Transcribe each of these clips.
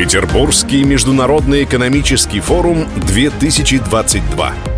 Петербургский международный экономический форум 2022.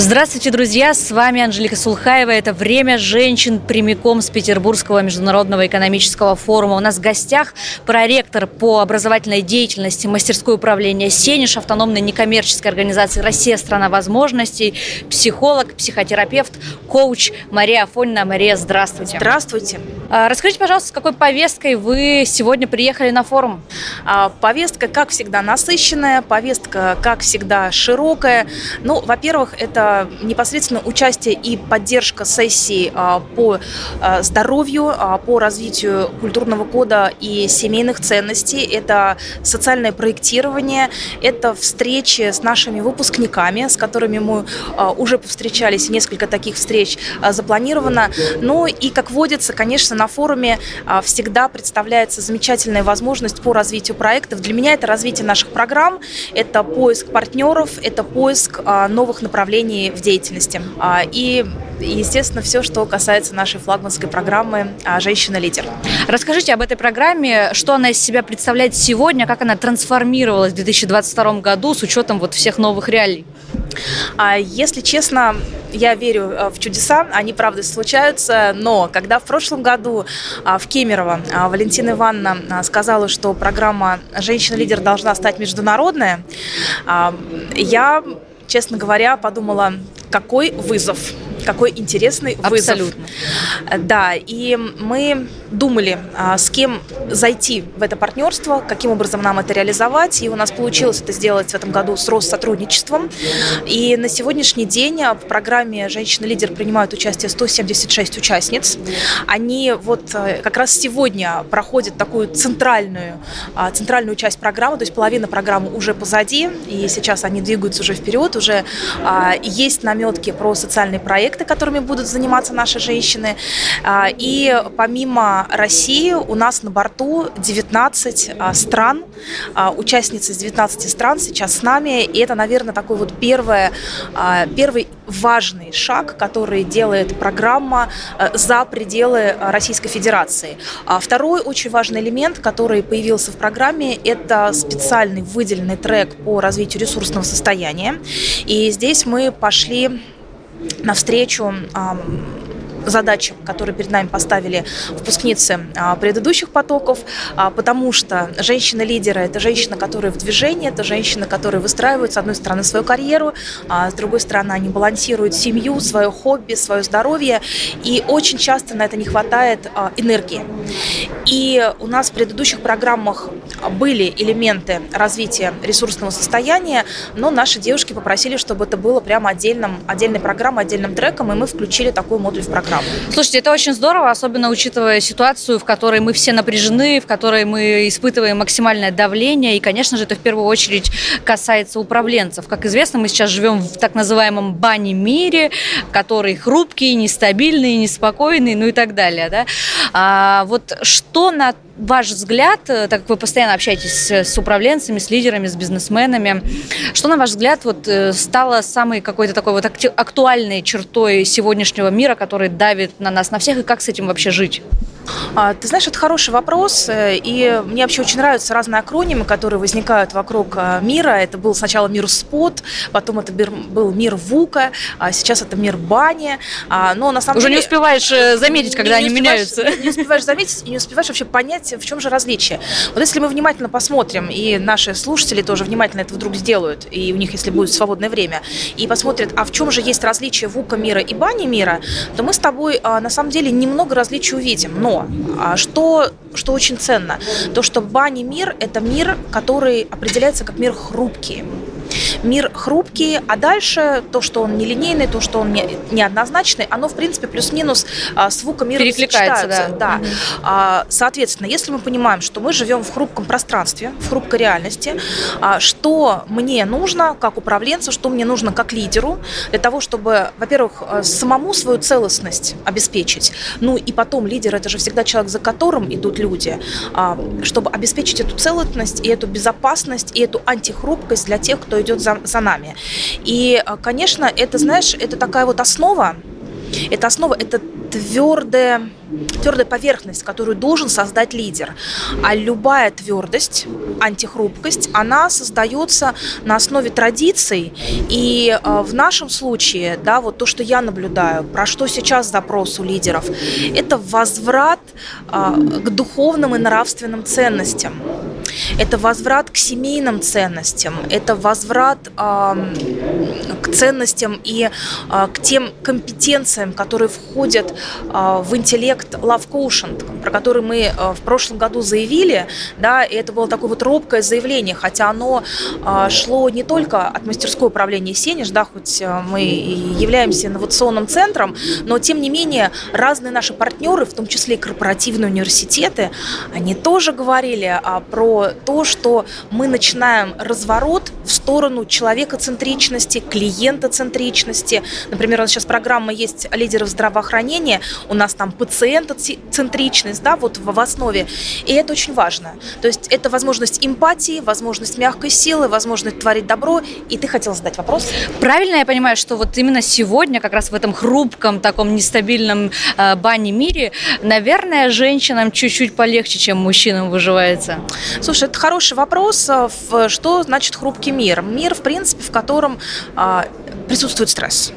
Здравствуйте, друзья! С вами Анжелика Сулхаева. Это «Время женщин» прямиком с Петербургского международного экономического форума. У нас в гостях проректор по образовательной деятельности мастерской управления «Сенеж» автономной некоммерческой организации «Россия. Страна возможностей», психолог, психотерапевт, коуч Мария Афонина. Мария, здравствуйте! Здравствуйте! А, расскажите, пожалуйста, с какой повесткой вы сегодня приехали на форум? А, повестка, как всегда, насыщенная, повестка, как всегда, широкая. Ну, во-первых, это непосредственно участие и поддержка сессий а, по а, здоровью, по развитию культурного кода и семейных ценностей. Это социальное проектирование, это встречи с нашими выпускниками, с которыми мы уже повстречались, несколько таких встреч запланировано. Ну и, как водится, конечно, на форуме всегда представляется замечательная возможность по развитию проектов. Для меня это развитие наших программ, это поиск партнеров, это поиск новых направлений направлений в деятельности. А, и, естественно, все, что касается нашей флагманской программы а, «Женщина-лидер». Расскажите об этой программе, что она из себя представляет сегодня, как она трансформировалась в 2022 году с учетом вот всех новых реалий. А, если честно, я верю э, в чудеса, они правда случаются, но когда в прошлом году в Кемерово Валентина Ивановна сказала, что программа «Женщина-лидер» должна стать международная, я честно говоря, подумала, какой вызов какой интересный вызов. Абсолютно. Да, и мы думали, а, с кем зайти в это партнерство, каким образом нам это реализовать, и у нас получилось это сделать в этом году с Россотрудничеством. И на сегодняшний день в программе «Женщина-лидер» принимают участие 176 участниц. Они вот э, как раз сегодня проходят такую центральную, а, центральную часть программы, то есть половина программы уже позади, и сейчас они двигаются уже вперед, уже а, есть наметки про социальный проект, проекты, которыми будут заниматься наши женщины. А, и помимо России у нас на борту 19 а, стран, а, участницы из 19 стран сейчас с нами. И это, наверное, такой вот первое, первый важный шаг, который делает программа за пределы Российской Федерации. Второй очень важный элемент, который появился в программе, это специальный выделенный трек по развитию ресурсного состояния. И здесь мы пошли навстречу задачам, которые перед нами поставили выпускницы а, предыдущих потоков, а, потому что женщина-лидеры – это женщина, которая в движении, это женщина, которая выстраивает, с одной стороны, свою карьеру, а с другой стороны, они балансируют семью, свое хобби, свое здоровье, и очень часто на это не хватает а, энергии. И у нас в предыдущих программах были элементы развития ресурсного состояния, но наши девушки попросили, чтобы это было прямо отдельным, отдельной программой, отдельным треком, и мы включили такой модуль в программу. Слушайте, это очень здорово, особенно учитывая ситуацию, в которой мы все напряжены, в которой мы испытываем максимальное давление, и, конечно же, это в первую очередь касается управленцев. Как известно, мы сейчас живем в так называемом бане-мире, который хрупкий, нестабильный, неспокойный, ну и так далее. Да? А вот что на ваш взгляд, э, так как вы постоянно общаетесь с управленцами, с лидерами, с бизнесменами, что, на ваш взгляд, вот э, стало самой какой-то такой вот актуальной чертой сегодняшнего мира, который давит на нас, на всех, и как с этим вообще жить? А, ты знаешь, это хороший вопрос, э, и мне вообще очень нравятся разные акронимы, которые возникают вокруг э, мира. Это был сначала мир спот, потом это был мир ВУКа, а сейчас это мир бани. А, но на самом Уже деле... не успеваешь э, заметить, когда не, они не меняются. Не успеваешь заметить и не успеваешь вообще понять, в чем же различие. Вот если мы внимательно посмотрим, и наши слушатели тоже внимательно это вдруг сделают, и у них, если будет свободное время, и посмотрят, а в чем же есть различие ВУКа мира и бани мира, то мы с тобой на самом деле немного различий увидим. Но а что, что очень ценно? То, что бани мир – это мир, который определяется как мир хрупкий мир хрупкий, а дальше то, что он нелинейный, то, что он не, неоднозначный, оно, в принципе, плюс-минус а, с звуком Перекликается, да. да. Угу. Соответственно, если мы понимаем, что мы живем в хрупком пространстве, в хрупкой реальности, а, что мне нужно как управленцу, что мне нужно как лидеру для того, чтобы, во-первых, самому свою целостность обеспечить, ну и потом лидер – это же всегда человек, за которым идут люди, чтобы обеспечить эту целостность и эту безопасность, и эту антихрупкость для тех, кто идет за, за нами. И, э, конечно, это, знаешь, это такая вот основа, это основа, это твердая, твердая поверхность, которую должен создать лидер. А любая твердость, антихрупкость, она создается на основе традиций. И э, в нашем случае, да, вот то, что я наблюдаю, про что сейчас запрос у лидеров, это возврат э, к духовным и нравственным ценностям. Это возврат к семейным ценностям, это возврат э, ценностям и э, к тем компетенциям, которые входят э, в интеллект Love Quotient, про который мы э, в прошлом году заявили, да, и это было такое вот робкое заявление, хотя оно шло не только от мастерской управления Сенеж, да, хоть мы и являемся инновационным центром, но тем не менее разные наши партнеры, в том числе и корпоративные университеты, они тоже говорили а, про то, что мы начинаем разворот в сторону человекоцентричности, клиентоцентричности. Например, у нас сейчас программа есть лидеров здравоохранения, у нас там пациентоцентричность, да, вот в основе. И это очень важно. То есть это возможность эмпатии, возможность мягкой силы, возможность творить добро. И ты хотела задать вопрос? Правильно я понимаю, что вот именно сегодня, как раз в этом хрупком, таком нестабильном э, бане мире, наверное, женщинам чуть-чуть полегче, чем мужчинам выживается? Слушай, это хороший вопрос. Э, что значит хрупкий мир? Мир, в принципе, в котором а, присутствует стресс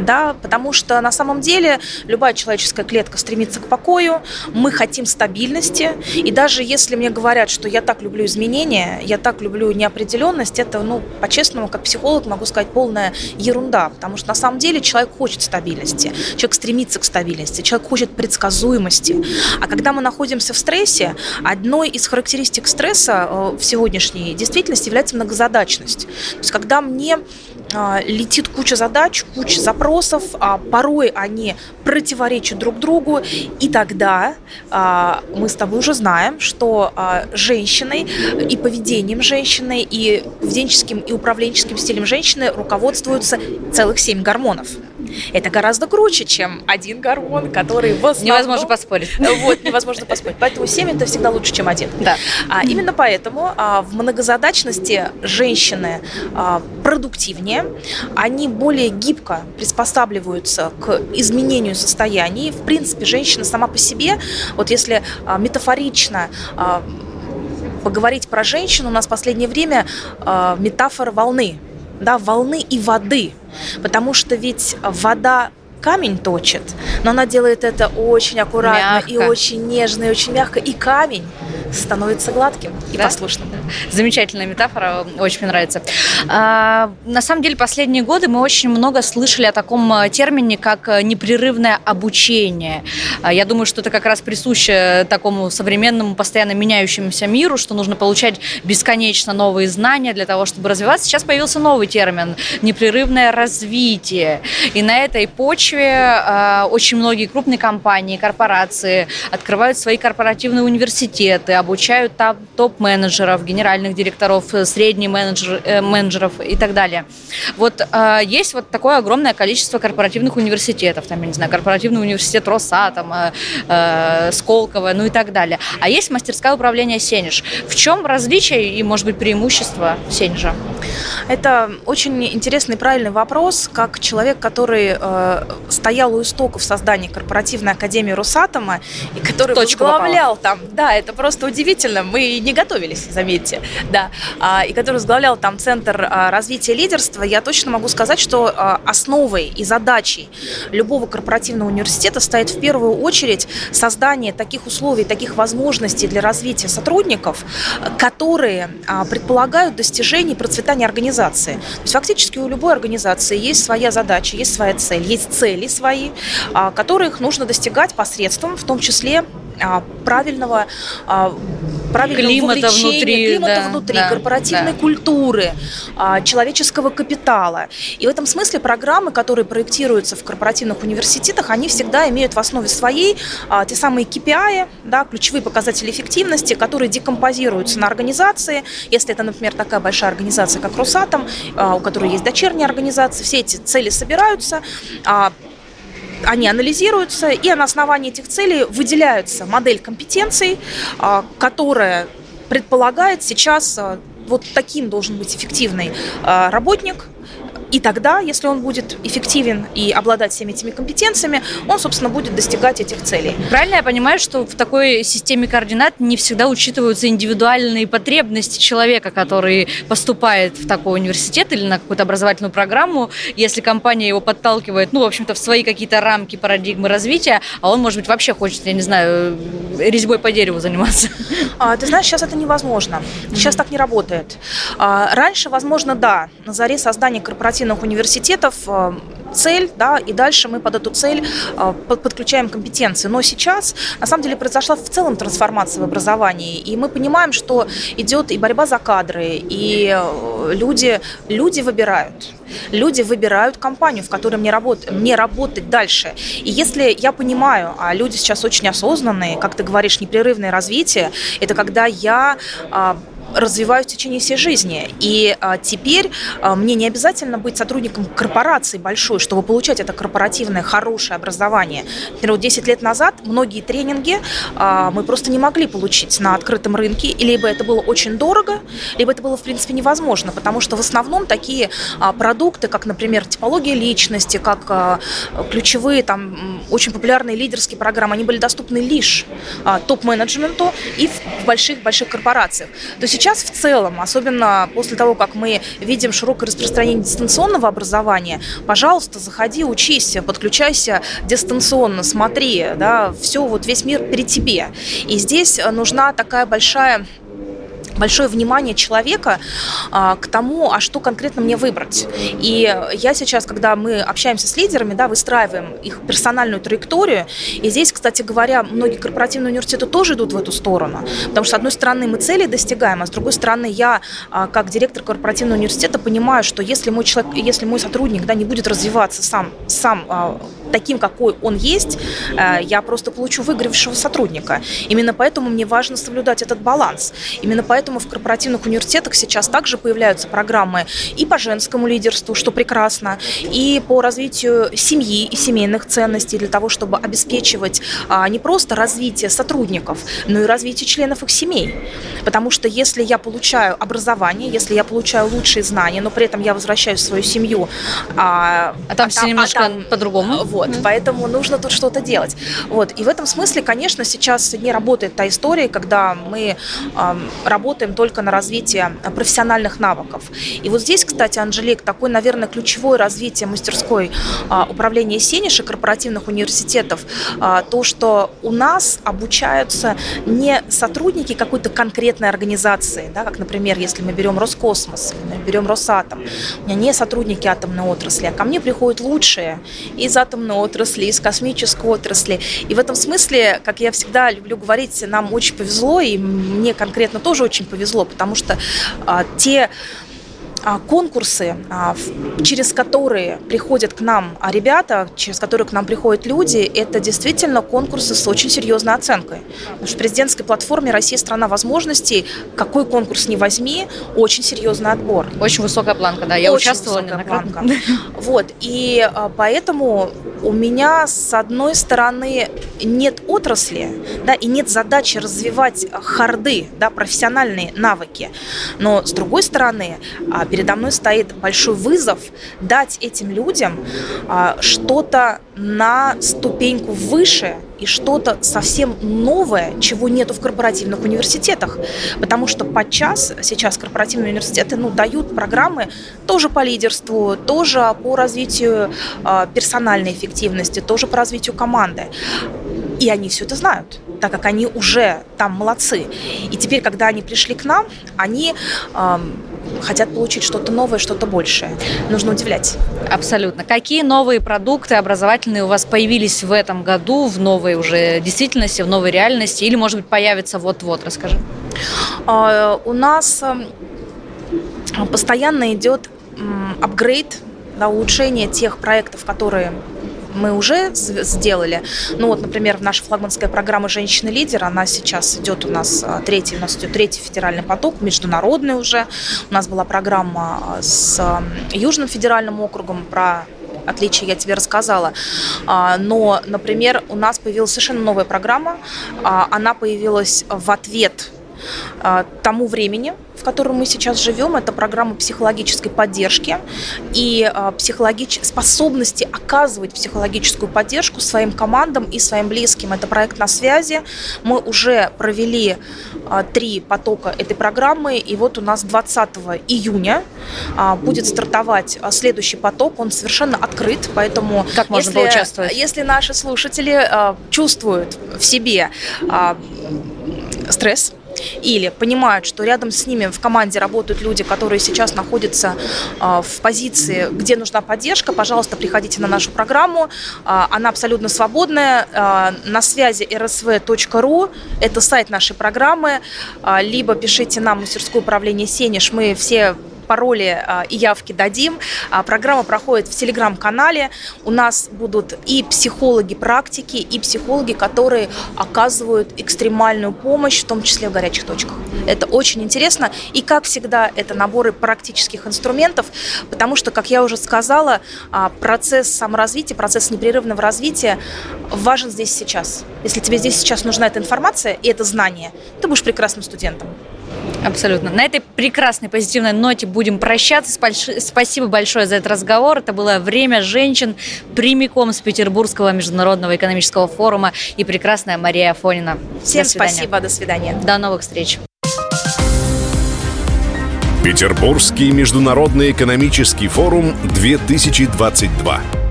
да, потому что на самом деле любая человеческая клетка стремится к покою, мы хотим стабильности, и даже если мне говорят, что я так люблю изменения, я так люблю неопределенность, это, ну, по-честному, как психолог могу сказать, полная ерунда, потому что на самом деле человек хочет стабильности, человек стремится к стабильности, человек хочет предсказуемости, а когда мы находимся в стрессе, одной из характеристик стресса э, в сегодняшней действительности является многозадачность. То есть когда мне а, летит куча задач, куча запросов, а порой они противоречат друг другу, и тогда а, мы с тобой уже знаем, что женщиной и поведением женщины, и поведенческим и управленческим стилем женщины руководствуются целых семь гормонов. Это гораздо круче, чем один гормон, который в основном... Невозможно поспорить. Вот, невозможно поспорить. Поэтому 7 это всегда лучше, чем один. Да. А, именно поэтому а, в многозадачности женщины а, продуктивнее, они более гибко приспосабливаются к изменению состояний. В принципе, женщина сама по себе, вот если а, метафорично а, поговорить про женщину, у нас в последнее время а, метафора волны да, волны и воды. Потому что ведь вода камень точит, но она делает это очень аккуратно мягко. и очень нежно, и очень мягко. И камень становится гладким и да? послушным. Замечательная метафора, очень мне нравится. А, на самом деле, последние годы мы очень много слышали о таком э, термине, как э, непрерывное обучение. А, я думаю, что это как раз присуще такому современному, постоянно меняющемуся миру, что нужно получать бесконечно новые знания для того, чтобы развиваться. Сейчас появился новый термин – непрерывное развитие. И на этой почве очень многие крупные компании, корпорации открывают свои корпоративные университеты, обучают топ-менеджеров, генеральных директоров, э, средних менеджер, э, менеджеров и так далее. Вот э, есть вот такое огромное количество корпоративных университетов, там, я не знаю, корпоративный университет Росатом, Сколково, ну и так далее. А есть мастерское управление Сенеж. В чем различие и, может быть, преимущество Сенежа? Это очень интересный и правильный вопрос, как человек, который э, стоял у истоков создания корпоративной академии Росатома и который Точку возглавлял попала. там. Да, это просто удивительно. Мы не готовились, заметьте. Да. А, и который возглавлял там Центр а, развития лидерства, я точно могу сказать, что а, основой и задачей любого корпоративного университета стоит в первую очередь создание таких условий, таких возможностей для развития сотрудников, которые предполагают достижение и процветание организации. То есть фактически у любой организации есть своя задача, есть своя цель, есть цели свои, которых нужно достигать посредством, в том числе правильного, а, правильного климата внутри, климата да, внутри да, корпоративной да. культуры, а, человеческого капитала. И в этом смысле программы, которые проектируются в корпоративных университетах, они всегда имеют в основе своей те самые KPI, да, ключевые показатели эффективности, которые декомпозируются на организации. Если это, например, такая большая организация, как Росатом, у которой есть дочерние организации, все эти цели собираются, они анализируются, и на основании этих целей выделяется модель компетенций, а, которая предполагает сейчас а, вот таким должен быть эффективный а, работник, И тогда, если он будет эффективен и обладать всеми этими компетенциями, он, собственно, будет достигать этих целей. Правильно я понимаю, что в такой системе координат не всегда учитываются индивидуальные потребности человека, который поступает в такой университет или на какую-то образовательную программу, если компания его подталкивает, ну, в общем-то, в свои какие-то рамки, парадигмы развития, а он, может быть, вообще хочет, я не знаю, резьбой по дереву заниматься? А, ты знаешь, сейчас это невозможно. Сейчас mm-hmm. так не работает. А, раньше, возможно, да, на заре создания корпоративных университетов а, цель, да, и дальше мы под эту цель а, подключаем компетенции. Но сейчас, на самом деле, произошла в целом трансформация в образовании, и мы понимаем, что идет и борьба за кадры, и э, люди, люди выбирают. Люди выбирают компанию, в которой мне, работ, мне работать дальше. И если я понимаю, а люди сейчас очень осознанные, как ты говоришь, непрерывное развитие, это когда я а, развиваюсь в течение всей жизни. И а, теперь а, мне не обязательно быть сотрудником корпорации большой, чтобы получать это корпоративное хорошее образование. Например, вот 10 лет назад многие тренинги а, мы просто не могли получить на открытом рынке, и либо это было очень дорого, либо это было, в принципе, невозможно, потому что в основном такие продукты, как, например, типология личности, как ключевые, там, очень популярные лидерские программы, они были доступны лишь топ-менеджменту и в больших-больших корпорациях. То есть сейчас в целом, особенно после того, как мы видим широкое распространение дистанционного образования, пожалуйста, заходи, учись, подключайся дистанционно, смотри, да, все, вот весь мир перед тебе. И здесь нужна такая большая большое внимание человека а, к тому, а что конкретно мне выбрать. И я сейчас, когда мы общаемся с лидерами, да, выстраиваем их персональную траекторию, и здесь, кстати говоря, многие корпоративные университеты тоже идут в эту сторону, потому что, с одной стороны, мы цели достигаем, а с другой стороны, я, а, как директор корпоративного университета, понимаю, что если мой человек, если мой сотрудник, да, не будет развиваться сам, сам а, таким, какой он есть, э, я просто получу выгоревшего сотрудника. Именно поэтому мне важно соблюдать этот баланс. Именно поэтому в корпоративных университетах сейчас также появляются программы и по женскому лидерству, что прекрасно, и по развитию семьи и семейных ценностей для того, чтобы обеспечивать а, не просто развитие сотрудников, но и развитие членов их семей. Потому что если я получаю образование, если я получаю лучшие знания, но при этом я возвращаюсь в свою семью, а, а там а все немножко а по-другому. Вот, mm-hmm. поэтому нужно тут что-то делать. Вот, и в этом смысле, конечно, сейчас не работает та история, когда мы э, работаем только на развитие профессиональных навыков. И вот здесь, кстати, Анжелик, такое, наверное, ключевое развитие мастерской э, управления Сениши, корпоративных университетов, э, то, что у нас обучаются не сотрудники какой-то конкретной организации, да, как, например, если мы берем Роскосмос, берем Росатом, у меня не сотрудники атомной отрасли, а ко мне приходят лучшие из атомной инновационной отрасли, из космической отрасли. И в этом смысле, как я всегда люблю говорить, нам очень повезло, и мне конкретно тоже очень повезло, потому что а, те конкурсы, а, через которые приходят к нам ребята, через которые к нам приходят люди, это действительно конкурсы с очень серьезной оценкой. Потому что в президентской платформе «Россия – страна возможностей» какой конкурс не возьми, очень серьезный отбор. Очень высокая планка, да, я очень участвовала планка. Вот, и а, поэтому у меня, с одной стороны, нет отрасли, да, и нет задачи развивать харды, да, профессиональные навыки, но, с другой стороны, передо мной стоит большой вызов дать этим людям а, что-то на ступеньку выше и что-то совсем новое, чего нету в корпоративных университетах. Потому что подчас сейчас корпоративные университеты ну, дают программы тоже по лидерству, тоже по развитию э, персональной эффективности, тоже по развитию команды. И они все это знают, так как они уже там молодцы. И теперь, когда они пришли к нам, они э, хотят получить что-то новое, что-то большее. Нужно удивлять. Абсолютно. Какие новые продукты образовательные у вас появились в этом году, в новой уже действительности, в новой реальности, или, может быть, появятся вот-вот? Расскажи. А, у нас эм, постоянно идет апгрейд, да, улучшение тех проектов, которые мы уже сделали. Ну вот, например, наша флагманская программа «Женщины-лидер», она сейчас идет у нас а, третий, у нас идет третий федеральный поток, международный уже. У нас была программа а, с Южным федеральным округом про отличия я тебе рассказала. А, но, например, у нас появилась совершенно новая программа. Она появилась в ответ тому времени, в котором мы сейчас живем, это программа психологической поддержки и а, психологич... способности оказывать психологическую поддержку своим командам и своим близким. Это проект на связи. Мы уже провели а, три потока этой программы, и вот у нас 20 июня а, будет стартовать следующий поток. Он совершенно открыт, поэтому как можно если, поучаствовать? Если наши слушатели чувствуют в себе стресс, или понимают, что рядом с ними в команде работают люди, которые сейчас находятся а, в позиции, где нужна поддержка, пожалуйста, приходите на нашу программу. А, она абсолютно свободная. А, на связи rsv.ru, это сайт нашей программы. Либо пишите нам в мастерское управление Сенеж. Мы все пароли а, и явки дадим. А, программа проходит в телеграм-канале. У нас будут и психологи практики, и психологи, которые оказывают экстремальную помощь, в том числе в горячих точках. Это очень интересно. И, как всегда, это наборы практических инструментов, потому что, как я уже сказала, а, процесс саморазвития, процесс непрерывного развития важен здесь сейчас. Если тебе здесь сейчас нужна эта информация и это знание, ты будешь прекрасным студентом. Абсолютно. На этой прекрасной позитивной ноте будем прощаться. Спасибо большое за этот разговор. Это было «Время женщин» прямиком с Петербургского международного экономического форума и прекрасная Мария Афонина. Всем до спасибо, до свидания. До новых встреч. Петербургский международный экономический форум 2022.